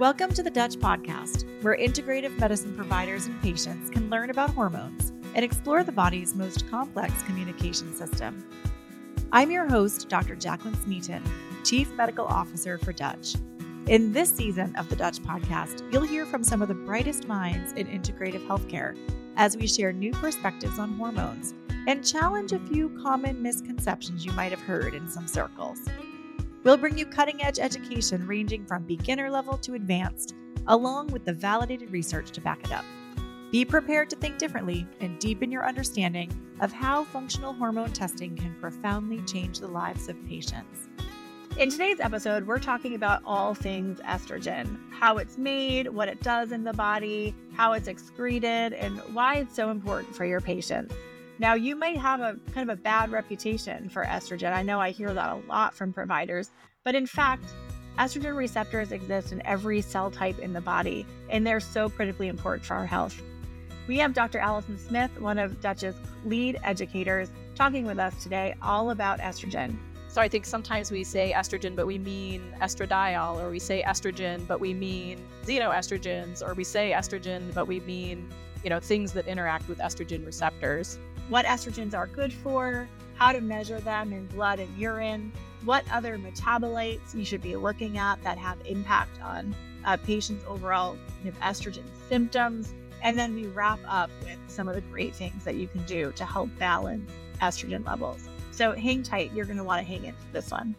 Welcome to the Dutch Podcast, where integrative medicine providers and patients can learn about hormones and explore the body's most complex communication system. I'm your host, Dr. Jaclyn Smeaton, Chief Medical Officer for Dutch. In this season of the Dutch Podcast, you'll hear from some of the brightest minds in integrative healthcare as we share new perspectives on hormones and challenge a few common misconceptions you might have heard in some circles. We'll bring you cutting edge education ranging from beginner level to advanced, along with the validated research to back it up. Be prepared to think differently and deepen your understanding of how functional hormone testing can profoundly change the lives of patients. In today's episode, we're talking about all things estrogen how it's made, what it does in the body, how it's excreted, and why it's so important for your patients. Now, you might have a kind of a bad reputation for estrogen. I know I hear that a lot from providers, but in fact, estrogen receptors exist in every cell type in the body, and they're so critically important for our health. We have Dr. Allison Smith, one of Dutch's lead educators, talking with us today all about estrogen. So I think sometimes we say estrogen, but we mean estradiol, or we say estrogen, but we mean xenoestrogens, or we say estrogen, but we mean, you know, things that interact with estrogen receptors what estrogens are good for, how to measure them in blood and urine, what other metabolites you should be looking at that have impact on a patient's overall kind of estrogen symptoms. And then we wrap up with some of the great things that you can do to help balance estrogen levels. So hang tight, you're going to want to hang in for this one.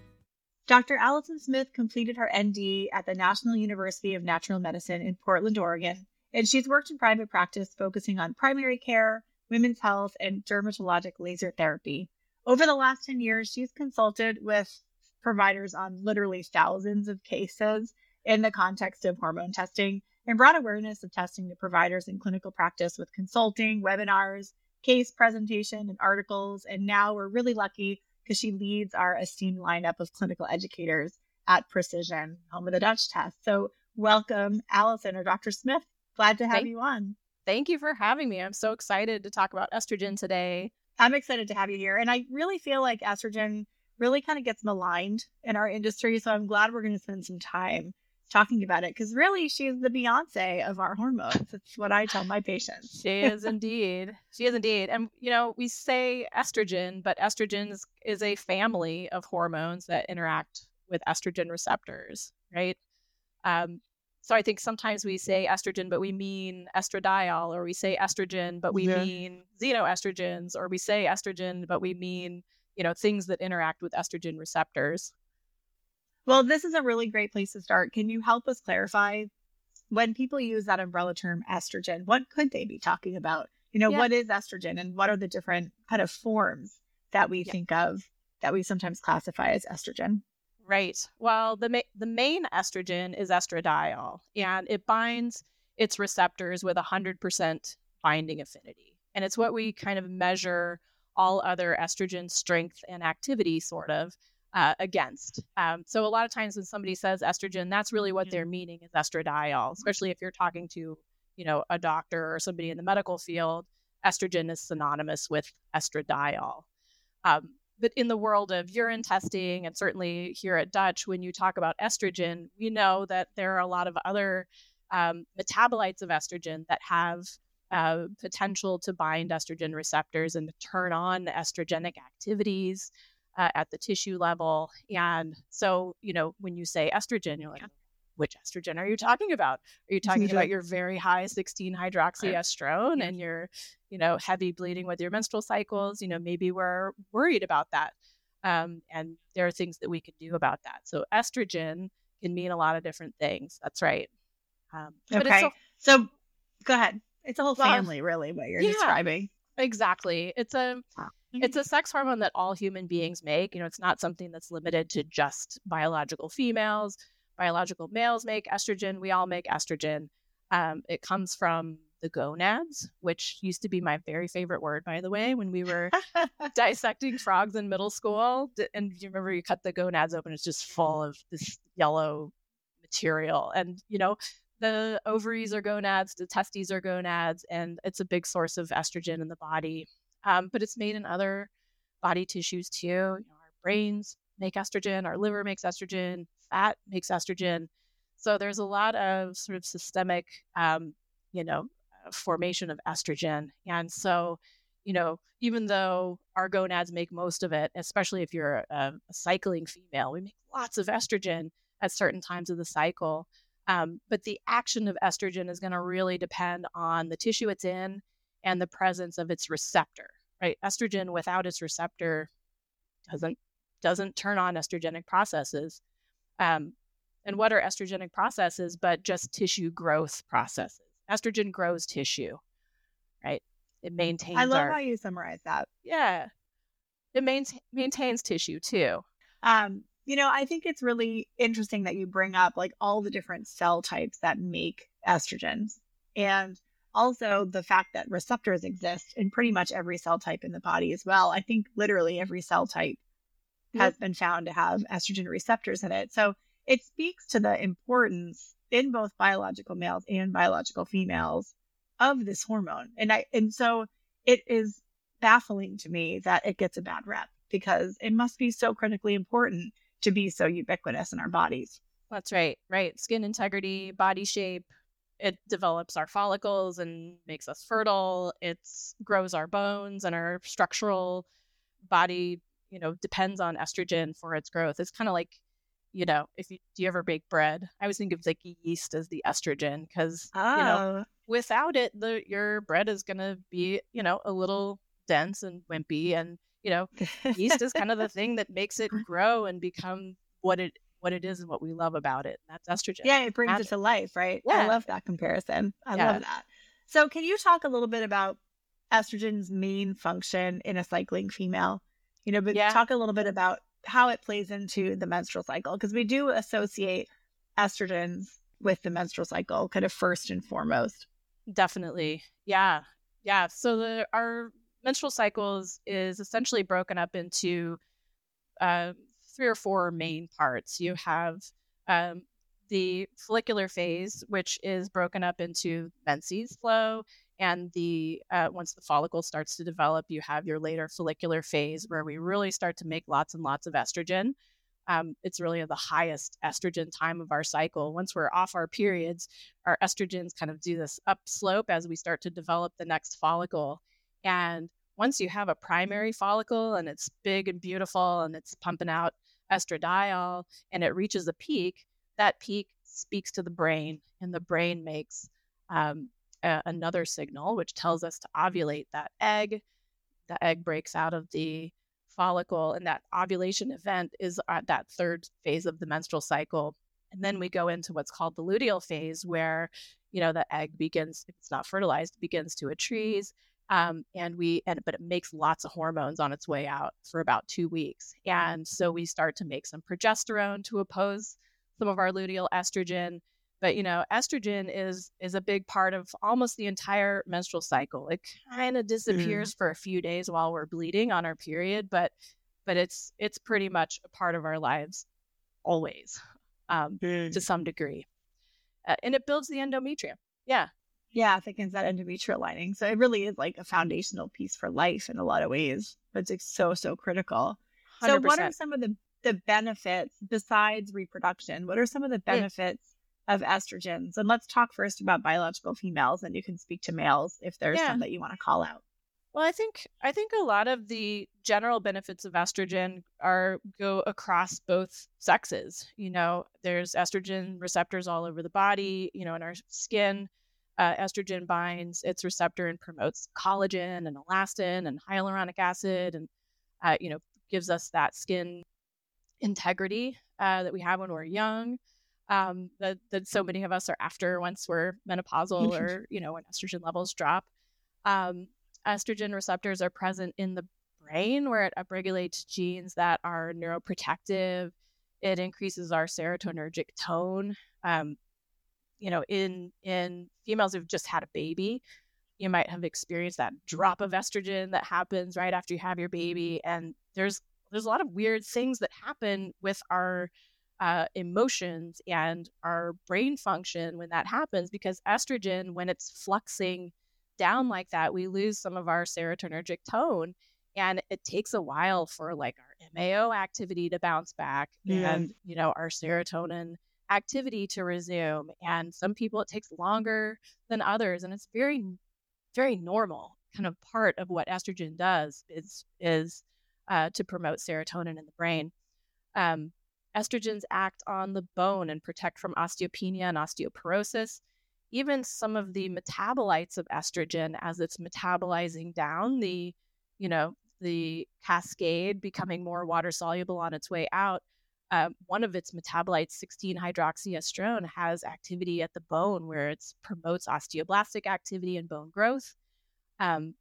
Dr. Allison Smith completed her ND at the National University of Natural Medicine in Portland, Oregon, and she's worked in private practice focusing on primary care, women's health, and dermatologic laser therapy. Over the last 10 years, she's consulted with providers on literally thousands of cases in the context of hormone testing and brought awareness of testing to providers in clinical practice with consulting, webinars, case presentation, and articles. And now we're really lucky because she leads our esteemed lineup of clinical educators at Precision, home of the Dutch test. So, welcome, Allison or Dr. Smith. Glad to have Thank- you on. Thank you for having me. I'm so excited to talk about estrogen today. I'm excited to have you here. And I really feel like estrogen really kind of gets maligned in our industry. So I'm glad we're going to spend some time talking about it because really she's the Beyonce of our hormones. That's what I tell my patients. She is indeed. She is indeed. And, you know, we say estrogen, but estrogen is, is a family of hormones that interact with estrogen receptors, right? Um, so I think sometimes we say estrogen, but we mean estradiol, or we say estrogen, but we yeah. mean xenoestrogens, or we say estrogen, but we mean, you know, things that interact with estrogen receptors. Well, this is a really great place to start. Can you help us clarify when people use that umbrella term estrogen, what could they be talking about? You know, yeah. what is estrogen and what are the different kind of forms that we yeah. think of that we sometimes classify as estrogen? Right. Well, the ma- the main estrogen is estradiol, and it binds its receptors with 100% binding affinity. And it's what we kind of measure all other estrogen strength and activity sort of uh, against. Um, so a lot of times when somebody says estrogen, that's really what they're meaning is estradiol, especially if you're talking to, you know, a doctor or somebody in the medical field. Estrogen is synonymous with estradiol. Um, but in the world of urine testing, and certainly here at Dutch, when you talk about estrogen, we know that there are a lot of other um, metabolites of estrogen that have uh, potential to bind estrogen receptors and to turn on estrogenic activities uh, at the tissue level. And so, you know, when you say estrogen, you're like, which estrogen are you talking about? Are you talking about your very high 16 hydroxyestrone and your, you know, heavy bleeding with your menstrual cycles? You know, maybe we're worried about that. Um, and there are things that we can do about that. So estrogen can mean a lot of different things. That's right. Um, okay. So, so, go ahead. It's a whole family, well, really, what you're yeah, describing. Exactly. It's a it's a sex hormone that all human beings make. You know, it's not something that's limited to just biological females biological males make estrogen. We all make estrogen. Um, it comes from the gonads, which used to be my very favorite word, by the way, when we were dissecting frogs in middle school. And you remember you cut the gonads open, it's just full of this yellow material. And, you know, the ovaries are gonads, the testes are gonads, and it's a big source of estrogen in the body. Um, but it's made in other body tissues too. You know, our brains make estrogen, our liver makes estrogen, fat makes estrogen. So there's a lot of sort of systemic, um, you know, uh, formation of estrogen. And so, you know, even though our gonads make most of it, especially if you're a, a cycling female, we make lots of estrogen at certain times of the cycle. Um, but the action of estrogen is going to really depend on the tissue it's in and the presence of its receptor, right? Estrogen without its receptor doesn't doesn't turn on estrogenic processes. Um, and what are estrogenic processes but just tissue growth processes? Estrogen grows tissue, right? It maintains. I love our, how you summarize that. Yeah, it main, maintains tissue too. Um, you know, I think it's really interesting that you bring up like all the different cell types that make estrogens, and also the fact that receptors exist in pretty much every cell type in the body as well. I think literally every cell type has been found to have estrogen receptors in it. So it speaks to the importance in both biological males and biological females of this hormone. And I and so it is baffling to me that it gets a bad rep because it must be so critically important to be so ubiquitous in our bodies. That's right. Right. Skin integrity, body shape, it develops our follicles and makes us fertile. It grows our bones and our structural body, you know, depends on estrogen for its growth. It's kind of like you know, if you do you ever bake bread? I always think of like yeast as the estrogen because oh. you know oh. without it, the your bread is gonna be you know a little dense and wimpy, and you know yeast is kind of the thing that makes it grow and become what it what it is and what we love about it. That's estrogen. Yeah, it brings Magic. it to life, right? Yeah. I love that comparison. I yeah. love that. So, can you talk a little bit about estrogen's main function in a cycling female? You know, but yeah. talk a little bit about how it plays into the menstrual cycle because we do associate estrogens with the menstrual cycle kind of first and foremost. Definitely. Yeah. Yeah. So the our menstrual cycles is essentially broken up into uh, three or four main parts. You have um, the follicular phase which is broken up into menses flow and the uh, once the follicle starts to develop you have your later follicular phase where we really start to make lots and lots of estrogen. Um, it's really the highest estrogen time of our cycle. Once we're off our periods our estrogens kind of do this upslope as we start to develop the next follicle. And once you have a primary follicle and it's big and beautiful and it's pumping out estradiol and it reaches a peak that peak speaks to the brain and the brain makes um, a, another signal, which tells us to ovulate that egg. The egg breaks out of the follicle, and that ovulation event is at that third phase of the menstrual cycle. And then we go into what's called the luteal phase, where you know the egg begins, if it's not fertilized, begins to attrees. Um, and we and but it makes lots of hormones on its way out for about two weeks and so we start to make some progesterone to oppose some of our luteal estrogen but you know estrogen is is a big part of almost the entire menstrual cycle it kind of mm-hmm. disappears mm. for a few days while we're bleeding on our period but but it's it's pretty much a part of our lives always um, mm. to some degree uh, and it builds the endometrium yeah yeah thickens that endometrial lining so it really is like a foundational piece for life in a lot of ways but it's so so critical 100%. so what are some of the the benefits besides reproduction what are some of the benefits of estrogens. And let's talk first about biological females, and you can speak to males if there's yeah. some that you want to call out. Well, I think I think a lot of the general benefits of estrogen are go across both sexes. You know, there's estrogen receptors all over the body. You know, in our skin, uh, estrogen binds its receptor and promotes collagen and elastin and hyaluronic acid, and uh, you know, gives us that skin integrity uh, that we have when we're young um, that, that so many of us are after once we're menopausal or, you know, when estrogen levels drop. Um, estrogen receptors are present in the brain where it upregulates genes that are neuroprotective. It increases our serotonergic tone. Um, you know, in in females who've just had a baby, you might have experienced that drop of estrogen that happens right after you have your baby. And there's there's a lot of weird things that happen with our uh, emotions and our brain function when that happens because estrogen when it's fluxing down like that we lose some of our serotonergic tone and it takes a while for like our mao activity to bounce back yeah. and you know our serotonin activity to resume. And some people it takes longer than others. And it's very, very normal kind of part of what estrogen does is is uh, to promote serotonin in the brain. Um, estrogens act on the bone and protect from osteopenia and osteoporosis. Even some of the metabolites of estrogen, as it's metabolizing down the, you know, the cascade becoming more water soluble on its way out, uh, one of its metabolites, 16 hydroxyestrone, has activity at the bone where it promotes osteoblastic activity and bone growth. Um,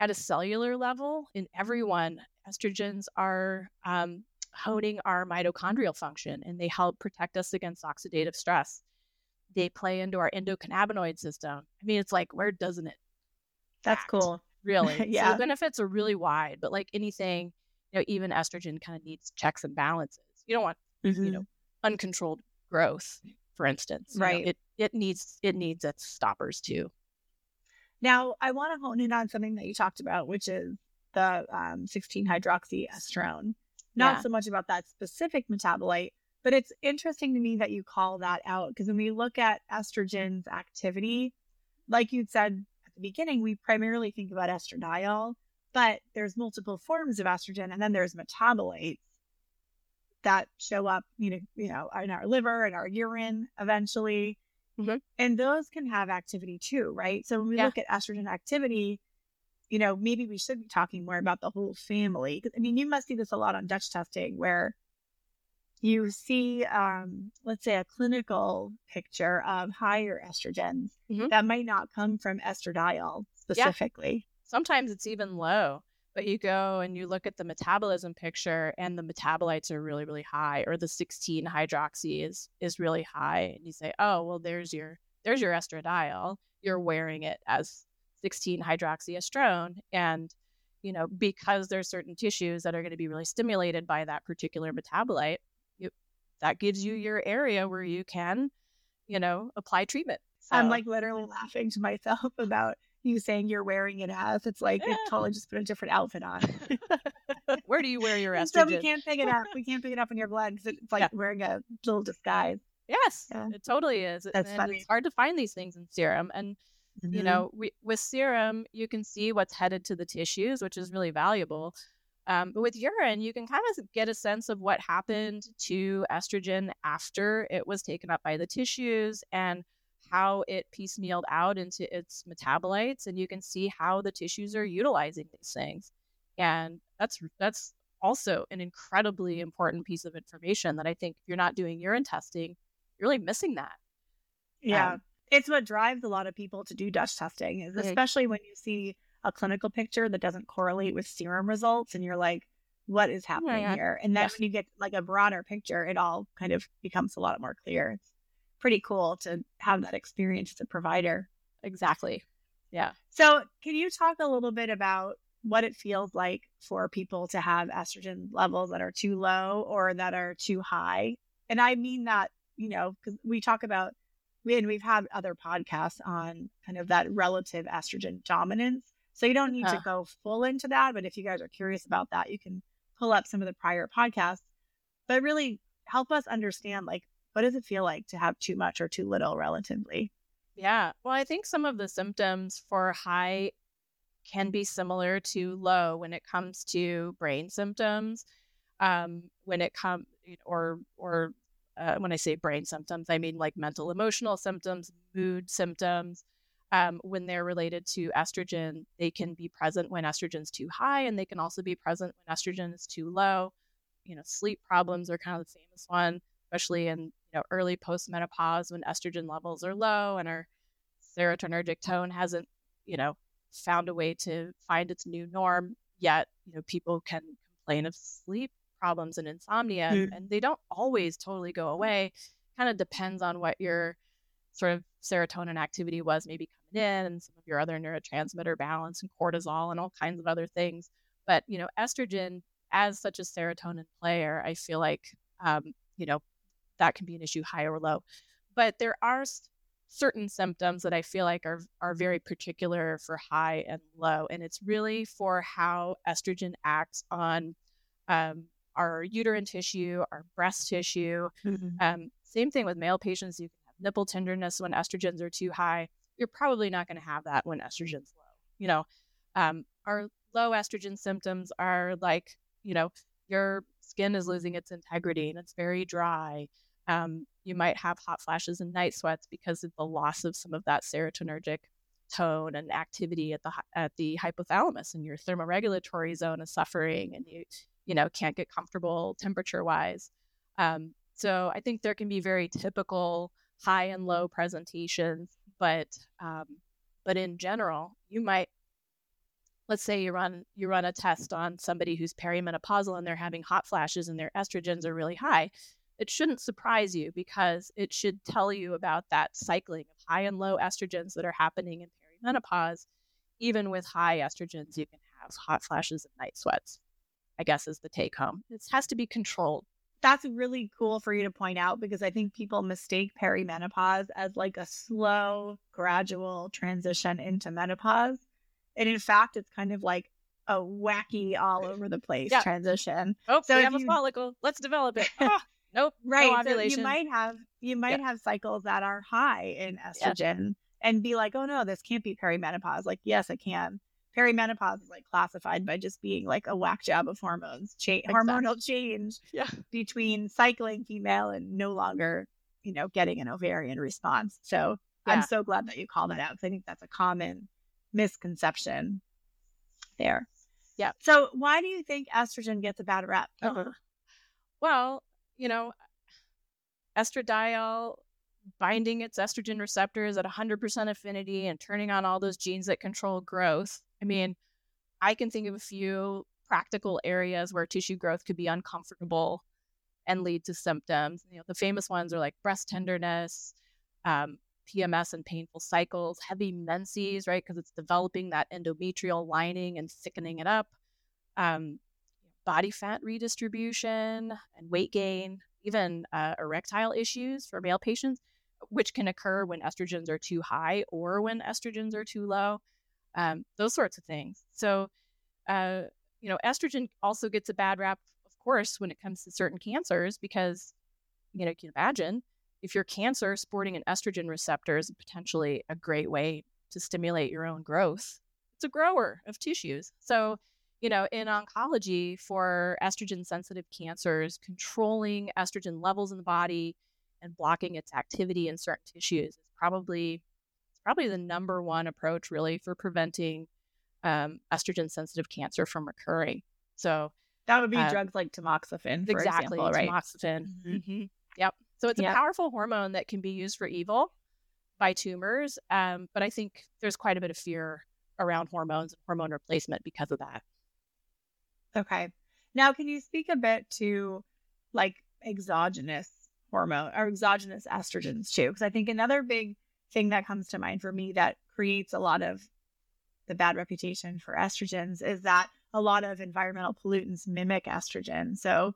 at a cellular level, in everyone, estrogens are um, honing our mitochondrial function and they help protect us against oxidative stress. They play into our endocannabinoid system. I mean, it's like, where doesn't it? That's act, cool. Really. yeah. So the benefits are really wide, but like anything, you know, even estrogen kind of needs checks and balances. You don't want, mm-hmm. you know, uncontrolled growth, for instance. Right. know, it it needs it needs its stoppers too. Now, I want to hone in on something that you talked about, which is the um, 16 hydroxyestrone. Not yeah. so much about that specific metabolite, but it's interesting to me that you call that out because when we look at estrogen's activity, like you said at the beginning, we primarily think about estradiol, but there's multiple forms of estrogen, and then there's metabolites that show up, you know, you know, in our liver and our urine eventually. Mm-hmm. And those can have activity too, right? So when we yeah. look at estrogen activity, you know, maybe we should be talking more about the whole family. I mean, you must see this a lot on Dutch testing where you see, um, let's say, a clinical picture of higher estrogens mm-hmm. that might not come from estradiol specifically. Yeah. Sometimes it's even low but you go and you look at the metabolism picture and the metabolites are really really high or the 16 hydroxy is is really high and you say oh well there's your there's your estradiol you're wearing it as 16 hydroxyestrone and you know because there's certain tissues that are going to be really stimulated by that particular metabolite you, that gives you your area where you can you know apply treatment so, i'm like literally laughing to myself about you saying you're wearing it as. It's like it totally just put a different outfit on. Where do you wear your estrogen? So we can't pick it up. We can't pick it up in your blood because it's like yeah. wearing a little disguise. Yes, yeah. it totally is. That's and funny. It's hard to find these things in serum, and mm-hmm. you know, we, with serum, you can see what's headed to the tissues, which is really valuable. Um, but with urine, you can kind of get a sense of what happened to estrogen after it was taken up by the tissues and how it piecemealed out into its metabolites and you can see how the tissues are utilizing these things and that's that's also an incredibly important piece of information that i think if you're not doing urine testing you're really missing that yeah um, it's what drives a lot of people to do dutch testing is especially when you see a clinical picture that doesn't correlate with serum results and you're like what is oh happening yeah, yeah. here and then yes. when you get like a broader picture it all kind of becomes a lot more clear it's pretty cool to have that experience as a provider. Exactly. Yeah. So, can you talk a little bit about what it feels like for people to have estrogen levels that are too low or that are too high? And I mean that, you know, because we talk about, and we've had other podcasts on kind of that relative estrogen dominance. So, you don't need uh-huh. to go full into that. But if you guys are curious about that, you can pull up some of the prior podcasts. But really help us understand like what does it feel like to have too much or too little relatively? Yeah. Well, I think some of the symptoms for high can be similar to low when it comes to brain symptoms. Um, when it comes, or or uh, when I say brain symptoms, I mean like mental, emotional symptoms, mood symptoms. Um, when they're related to estrogen, they can be present when estrogen's too high, and they can also be present when estrogen is too low. You know, sleep problems are kind of the famous one, especially in you know, early postmenopause when estrogen levels are low and our serotonergic tone hasn't, you know, found a way to find its new norm yet. You know, people can complain of sleep problems and insomnia, mm. and they don't always totally go away. Kind of depends on what your sort of serotonin activity was maybe coming in and some of your other neurotransmitter balance and cortisol and all kinds of other things. But, you know, estrogen as such a serotonin player, I feel like, um, you know, that can be an issue, high or low. But there are certain symptoms that I feel like are are very particular for high and low, and it's really for how estrogen acts on um, our uterine tissue, our breast tissue. Mm-hmm. Um, same thing with male patients. You can have nipple tenderness when estrogens are too high. You're probably not going to have that when estrogen's low. You know, um, our low estrogen symptoms are like, you know, your skin is losing its integrity and it's very dry. Um, you might have hot flashes and night sweats because of the loss of some of that serotonergic tone and activity at the at the hypothalamus, and your thermoregulatory zone is suffering, and you you know can't get comfortable temperature wise. Um, so I think there can be very typical high and low presentations, but um, but in general, you might let's say you run you run a test on somebody who's perimenopausal and they're having hot flashes and their estrogens are really high it shouldn't surprise you because it should tell you about that cycling of high and low estrogens that are happening in perimenopause even with high estrogens you can have hot flashes and night sweats i guess is the take home it has to be controlled that's really cool for you to point out because i think people mistake perimenopause as like a slow gradual transition into menopause and in fact, it's kind of like a wacky all over the place yeah. transition. Oh, so we have you, a follicle. Let's develop it. Oh, nope. right. No so you might have you might yeah. have cycles that are high in estrogen yeah. and be like, oh no, this can't be perimenopause. Like, yes, it can. Perimenopause is like classified by just being like a whack job of hormones, cha- exactly. hormonal change yeah. between cycling female and no longer, you know, getting an ovarian response. So I'm so glad that you called that out because I think that's a common misconception there. Yeah. So why do you think estrogen gets a bad rep? Uh-huh. Well, you know, estradiol binding its estrogen receptors at 100% affinity and turning on all those genes that control growth. I mean, I can think of a few practical areas where tissue growth could be uncomfortable and lead to symptoms. You know, the famous ones are like breast tenderness, um, PMS and painful cycles, heavy menses, right? Because it's developing that endometrial lining and thickening it up. Um, body fat redistribution and weight gain, even uh, erectile issues for male patients, which can occur when estrogens are too high or when estrogens are too low. Um, those sorts of things. So, uh, you know, estrogen also gets a bad rap, of course, when it comes to certain cancers, because, you know, you can imagine if your cancer sporting an estrogen receptor is potentially a great way to stimulate your own growth. It's a grower of tissues. So, you know, in oncology for estrogen sensitive cancers, controlling estrogen levels in the body and blocking its activity in certain tissues is probably probably the number one approach really for preventing um, estrogen sensitive cancer from recurring. So that would be uh, drugs like tamoxifen, exactly, example, right? Tamoxifen. Mm-hmm. Mm-hmm. Yep. So it's yep. a powerful hormone that can be used for evil by tumors. Um, but I think there's quite a bit of fear around hormones and hormone replacement because of that. Okay. Now, can you speak a bit to like exogenous hormone or exogenous estrogens too? Because I think another big thing that comes to mind for me that creates a lot of the bad reputation for estrogens is that a lot of environmental pollutants mimic estrogen. So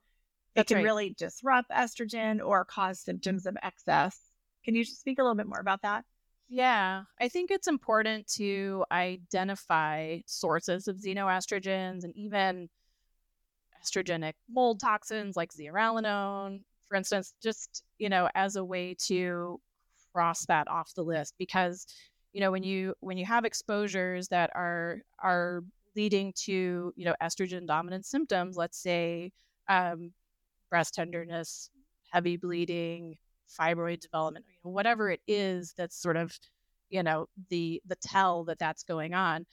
it can right. really disrupt estrogen or cause symptoms of excess. Can you just speak a little bit more about that? Yeah, I think it's important to identify sources of xenoestrogens and even estrogenic mold toxins like zearalenone, for instance, just, you know, as a way to cross that off the list because you know when you when you have exposures that are are leading to you know estrogen dominant symptoms let's say um, breast tenderness, heavy bleeding, fibroid development, you know, whatever it is that's sort of, you know, the the tell that that's going on.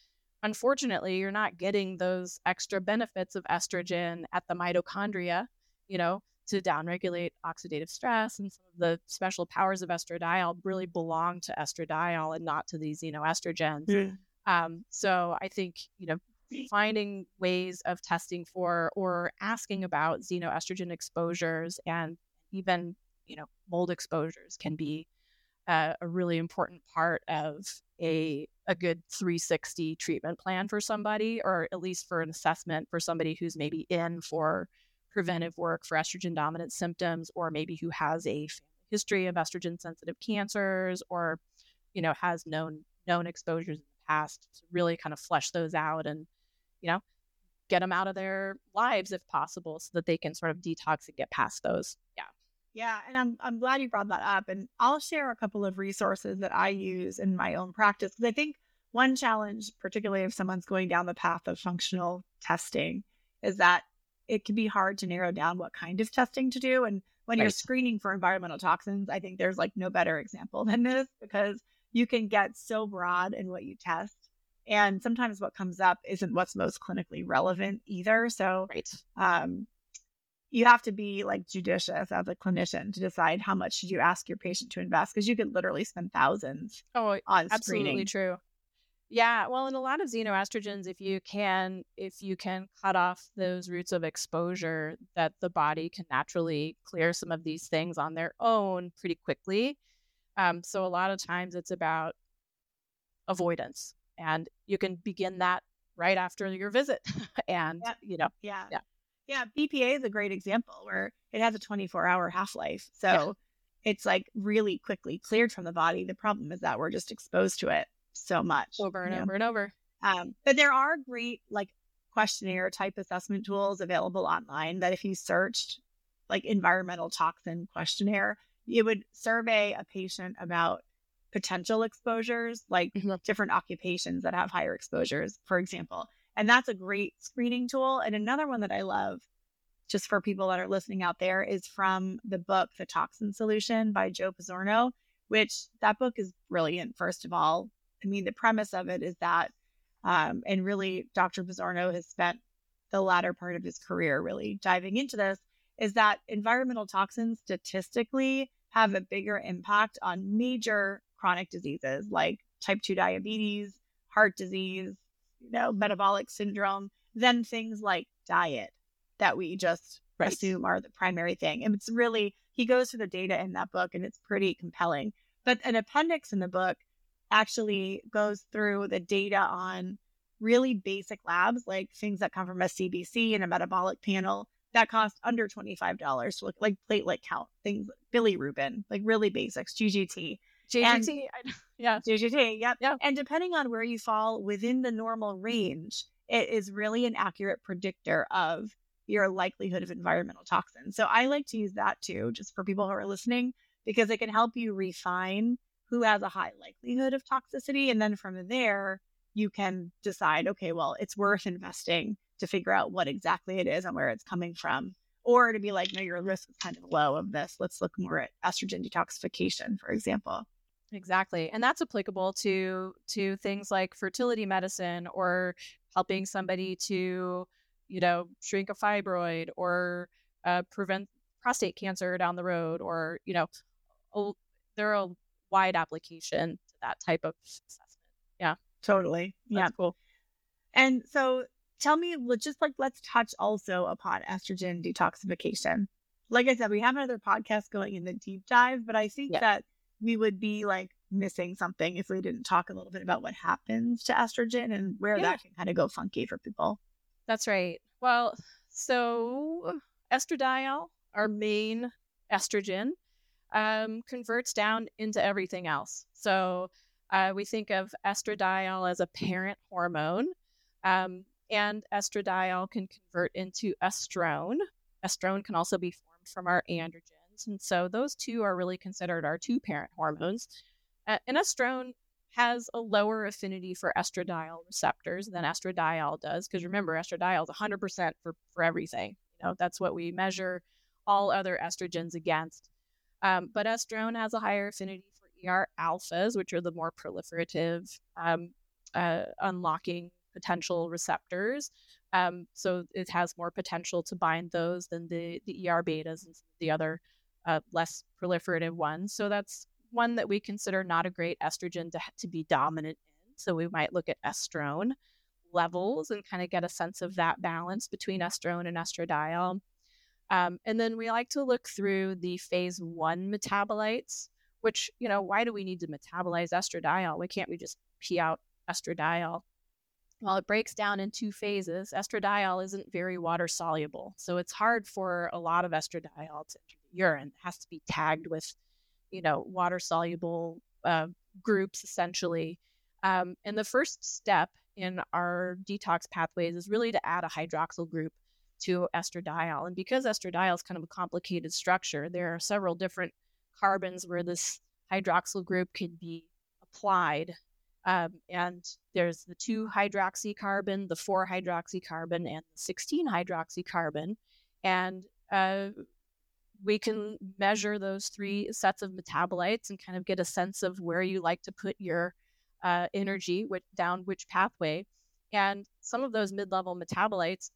Unfortunately, you're not getting those extra benefits of estrogen at the mitochondria, you know, to downregulate oxidative stress and some of the special powers of estradiol really belong to estradiol and not to these xenoestrogens. Mm. Um, so I think, you know, finding ways of testing for or asking about xenoestrogen exposures and even you know mold exposures can be uh, a really important part of a a good 360 treatment plan for somebody or at least for an assessment for somebody who's maybe in for preventive work for estrogen dominant symptoms or maybe who has a history of estrogen sensitive cancers or you know has known known exposures in the past to really kind of flesh those out and you know, get them out of their lives if possible so that they can sort of detox and get past those. Yeah. Yeah, and I'm I'm glad you brought that up and I'll share a couple of resources that I use in my own practice because I think one challenge particularly if someone's going down the path of functional testing is that it can be hard to narrow down what kind of testing to do and when right. you're screening for environmental toxins, I think there's like no better example than this because you can get so broad in what you test and sometimes what comes up isn't what's most clinically relevant either. So, right. um, you have to be like judicious as a clinician to decide how much should you ask your patient to invest because you could literally spend thousands oh on absolutely screening. true yeah well in a lot of xenoestrogens if you can if you can cut off those routes of exposure that the body can naturally clear some of these things on their own pretty quickly um, so a lot of times it's about avoidance and you can begin that right after your visit and yeah. you know yeah yeah yeah bpa is a great example where it has a 24 hour half-life so yeah. it's like really quickly cleared from the body the problem is that we're just exposed to it so much over and over know? and over um, but there are great like questionnaire type assessment tools available online that if you searched like environmental toxin questionnaire it would survey a patient about potential exposures, like mm-hmm. different occupations that have higher exposures, for example. And that's a great screening tool. And another one that I love, just for people that are listening out there, is from the book The Toxin Solution by Joe Pizzorno, which that book is brilliant, first of all. I mean, the premise of it is that, um, and really, Dr. Pizzorno has spent the latter part of his career really diving into this, is that environmental toxins statistically have a bigger impact on major chronic diseases like type 2 diabetes, heart disease, you know, metabolic syndrome, than things like diet that we just right. assume are the primary thing. And it's really, he goes through the data in that book and it's pretty compelling. But an appendix in the book actually goes through the data on really basic labs, like things that come from a CBC and a metabolic panel that cost under $25 to look like platelet count, things, bilirubin, like really basics, GGT. JGT, yeah. JGT, yep. Yeah. And depending on where you fall within the normal range, it is really an accurate predictor of your likelihood of environmental toxins. So I like to use that too, just for people who are listening, because it can help you refine who has a high likelihood of toxicity. And then from there, you can decide, okay, well, it's worth investing to figure out what exactly it is and where it's coming from. Or to be like, no, your risk is kind of low of this. Let's look more at estrogen detoxification, for example. Exactly. And that's applicable to to things like fertility medicine or helping somebody to, you know, shrink a fibroid or uh, prevent prostate cancer down the road or, you know, a, there are wide application to that type of assessment. Yeah. Totally. That's yeah. Cool. And so tell me, let's just like, let's touch also upon estrogen detoxification. Like I said, we have another podcast going in the deep dive, but I think yeah. that we would be like missing something if we didn't talk a little bit about what happens to estrogen and where yeah. that can kind of go funky for people. That's right. Well, so estradiol, our main estrogen, um, converts down into everything else. So uh, we think of estradiol as a parent hormone, um, and estradiol can convert into estrone. Estrone can also be formed from our androgens. And so those two are really considered our two parent hormones. Uh, and estrone has a lower affinity for estradiol receptors than estradiol does. Because remember, estradiol is 100% for, for everything. You know, that's what we measure all other estrogens against. Um, but estrone has a higher affinity for ER alphas, which are the more proliferative, um, uh, unlocking potential receptors. Um, so it has more potential to bind those than the, the ER betas and the other uh, less proliferative ones. So that's one that we consider not a great estrogen to, to be dominant in. So we might look at estrone levels and kind of get a sense of that balance between estrone and estradiol. Um, and then we like to look through the phase one metabolites, which, you know, why do we need to metabolize estradiol? Why can't we just pee out estradiol? Well, it breaks down in two phases. Estradiol isn't very water soluble. So it's hard for a lot of estradiol to enter the urine. It has to be tagged with, you know, water soluble uh, groups essentially. Um, and the first step in our detox pathways is really to add a hydroxyl group to estradiol. And because estradiol is kind of a complicated structure, there are several different carbons where this hydroxyl group can be applied. Um, and there's the 2 hydroxy carbon, the 4 hydroxy carbon, and the 16 hydroxy carbon. And uh, we can measure those three sets of metabolites and kind of get a sense of where you like to put your uh, energy which, down which pathway. And some of those mid level metabolites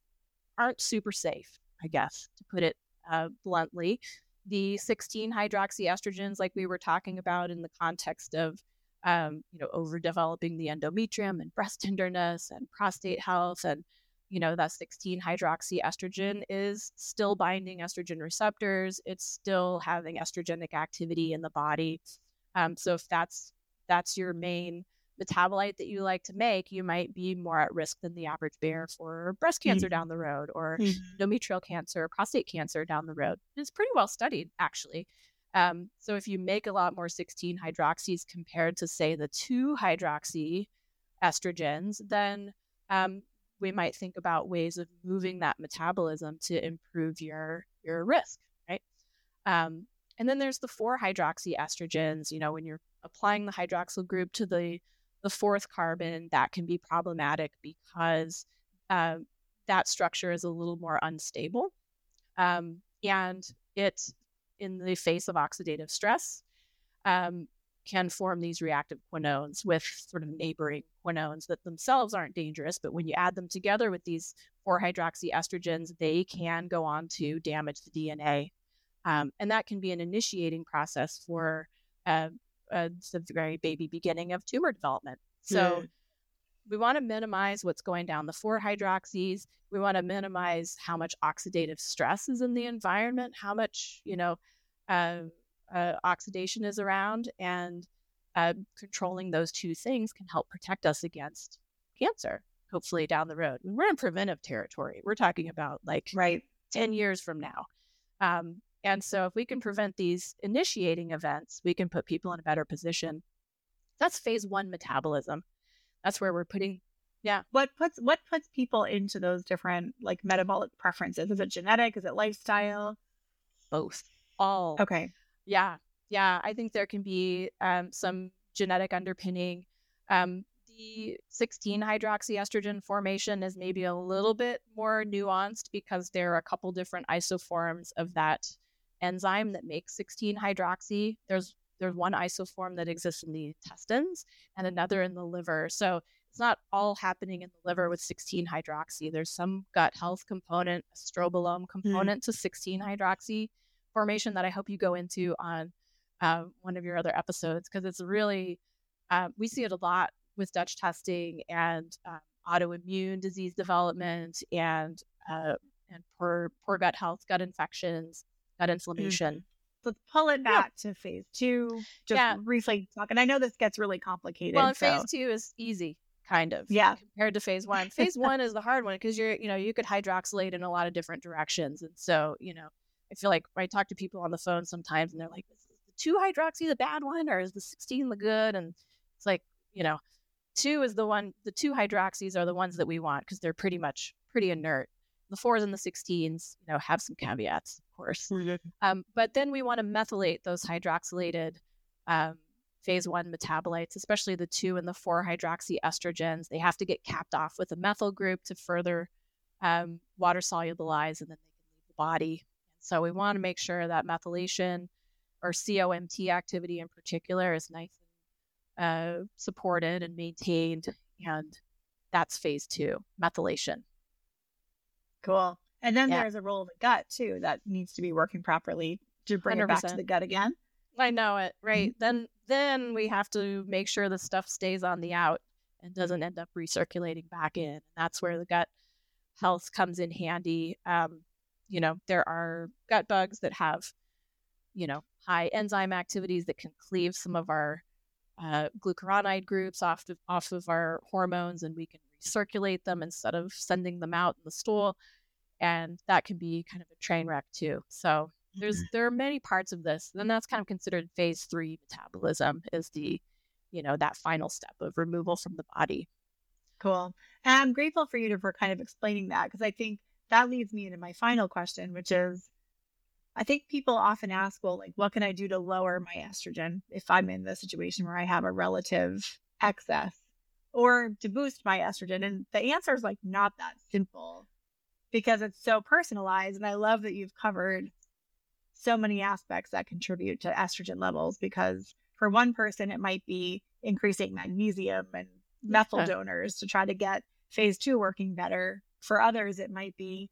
aren't super safe, I guess, to put it uh, bluntly. The 16 hydroxyestrogens, like we were talking about in the context of um, you know, overdeveloping the endometrium and breast tenderness and prostate health and you know that 16 hydroxyestrogen is still binding estrogen receptors it's still having estrogenic activity in the body um, so if that's that's your main metabolite that you like to make you might be more at risk than the average bear for breast cancer mm-hmm. down the road or mm-hmm. endometrial cancer prostate cancer down the road it's pretty well studied actually um, so if you make a lot more 16 hydroxys compared to say the 2 hydroxy estrogens then um, we might think about ways of moving that metabolism to improve your your risk, right? Um, and then there's the four hydroxy estrogens. You know, when you're applying the hydroxyl group to the the fourth carbon, that can be problematic because uh, that structure is a little more unstable, um, and it, in the face of oxidative stress, um, can form these reactive quinones with sort of neighboring quinones that themselves aren't dangerous, but when you add them together with these 4 hydroxyestrogens, they can go on to damage the DNA. Um, and that can be an initiating process for uh, uh, the very baby beginning of tumor development. So yeah. we want to minimize what's going down the 4 hydroxys. We want to minimize how much oxidative stress is in the environment, how much, you know, uh, uh, oxidation is around, and uh, controlling those two things can help protect us against cancer, hopefully down the road. we're in preventive territory. We're talking about like right 10 years from now. Um, and so if we can prevent these initiating events, we can put people in a better position. That's phase one metabolism. That's where we're putting yeah. What puts what puts people into those different like metabolic preferences? Is it genetic? Is it lifestyle? Both. All. Okay. Yeah, yeah. I think there can be um, some genetic underpinning. Um, the 16 hydroxyestrogen formation is maybe a little bit more nuanced because there are a couple different isoforms of that enzyme that makes 16 hydroxy. There's there's one isoform that exists in the intestines and another in the liver. So it's not all happening in the liver with 16 hydroxy. There's some gut health component, estrobolome mm. component mm. to 16 hydroxy formation that I hope you go into on uh, one of your other episodes because it's really uh, we see it a lot with Dutch testing and um, autoimmune disease development and uh, and poor poor gut health, gut infections, gut mm. inflammation. Mm. Let's pull it back yeah. to phase two. Just yeah. briefly talk. And I know this gets really complicated. Well, so. phase two is easy, kind of. Yeah. Compared to phase one. Phase one is the hard one because you're, you know, you could hydroxylate in a lot of different directions. And so, you know, I feel like I talk to people on the phone sometimes and they're like, is the 2 hydroxy the bad one or is the 16 the good? And it's like, you know, 2 is the one, the 2 hydroxys are the ones that we want because they're pretty much pretty inert. The 4s and the 16s, you know, have some caveats, of course. Um, but then we want to methylate those hydroxylated um, phase one metabolites, especially the 2 and the 4 hydroxy estrogens. They have to get capped off with a methyl group to further um, water solubilize and then they can leave the body so we want to make sure that methylation or COMT activity in particular is nice and uh, supported and maintained. And that's phase two, methylation. Cool. And then yeah. there's a role of the gut too that needs to be working properly to bring 100%. it back to the gut again. I know it, right? Mm-hmm. Then then we have to make sure the stuff stays on the out and doesn't end up recirculating back in. And that's where the gut health comes in handy. Um, you know, there are gut bugs that have, you know, high enzyme activities that can cleave some of our uh, glucuronide groups off of, off of our hormones and we can recirculate them instead of sending them out in the stool. And that can be kind of a train wreck too. So there's mm-hmm. there are many parts of this. And that's kind of considered phase three metabolism is the, you know, that final step of removal from the body. Cool. And I'm grateful for you for kind of explaining that because I think that leads me into my final question, which is I think people often ask, well, like, what can I do to lower my estrogen if I'm in the situation where I have a relative excess or to boost my estrogen? And the answer is like not that simple because it's so personalized. And I love that you've covered so many aspects that contribute to estrogen levels because for one person, it might be increasing magnesium and methyl yeah. donors to try to get phase two working better. For others, it might be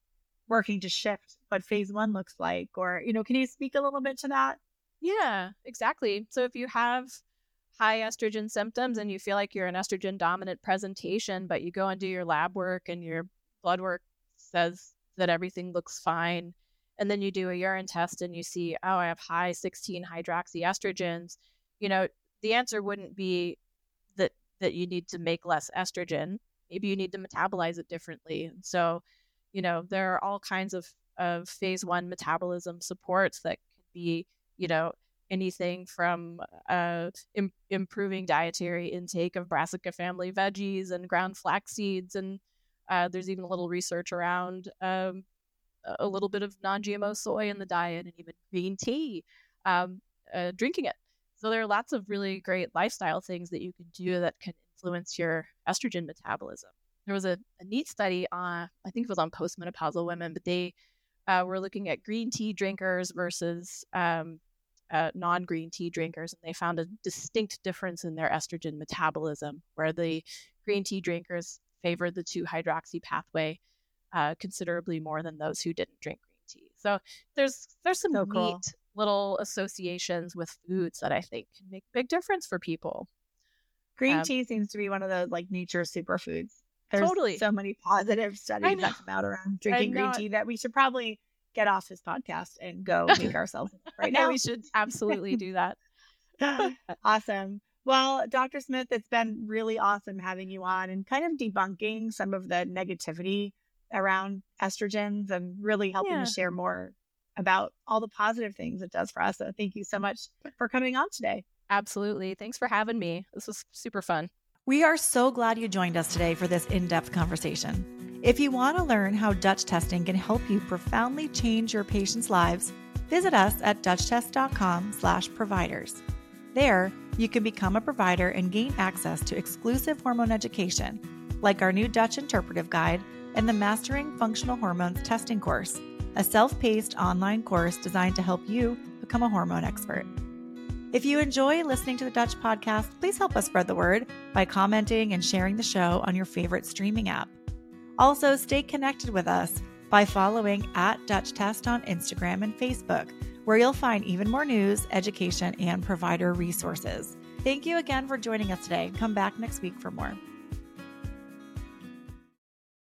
working to shift what phase one looks like. Or, you know, can you speak a little bit to that? Yeah, exactly. So if you have high estrogen symptoms and you feel like you're an estrogen dominant presentation, but you go and do your lab work and your blood work says that everything looks fine, and then you do a urine test and you see, oh, I have high 16 hydroxyestrogens, you know, the answer wouldn't be that that you need to make less estrogen. Maybe you need to metabolize it differently. And so you know there are all kinds of of phase one metabolism supports that could be you know anything from uh, Im- improving dietary intake of brassica family veggies and ground flax seeds and uh, there's even a little research around um, a little bit of non-gmo soy in the diet and even green tea um, uh, drinking it. So there are lots of really great lifestyle things that you can do that can influence your estrogen metabolism. There was a, a neat study on, I think it was on postmenopausal women, but they uh, were looking at green tea drinkers versus um, uh, non green tea drinkers, and they found a distinct difference in their estrogen metabolism, where the green tea drinkers favored the 2 hydroxy pathway uh, considerably more than those who didn't drink green tea. So there's there's some so neat cool. little associations with foods that I think can make a big difference for people. Green um, tea seems to be one of those like nature superfoods. There's totally. so many positive studies that come out around drinking green tea that we should probably get off his podcast and go make ourselves right now. we should absolutely do that. awesome. Well, Dr. Smith, it's been really awesome having you on and kind of debunking some of the negativity around estrogens and really helping yeah. to share more about all the positive things it does for us. So thank you so much for coming on today. Absolutely. Thanks for having me. This was super fun. We are so glad you joined us today for this in depth conversation. If you want to learn how Dutch testing can help you profoundly change your patients' lives, visit us at dutchtest.com/providers. There, you can become a provider and gain access to exclusive hormone education, like our new Dutch interpretive guide and the Mastering Functional Hormones testing course, a self-paced online course designed to help you become a hormone expert. If you enjoy listening to the Dutch podcast, please help us spread the word by commenting and sharing the show on your favorite streaming app. Also, stay connected with us by following at Dutch Test on Instagram and Facebook, where you'll find even more news, education, and provider resources. Thank you again for joining us today. Come back next week for more.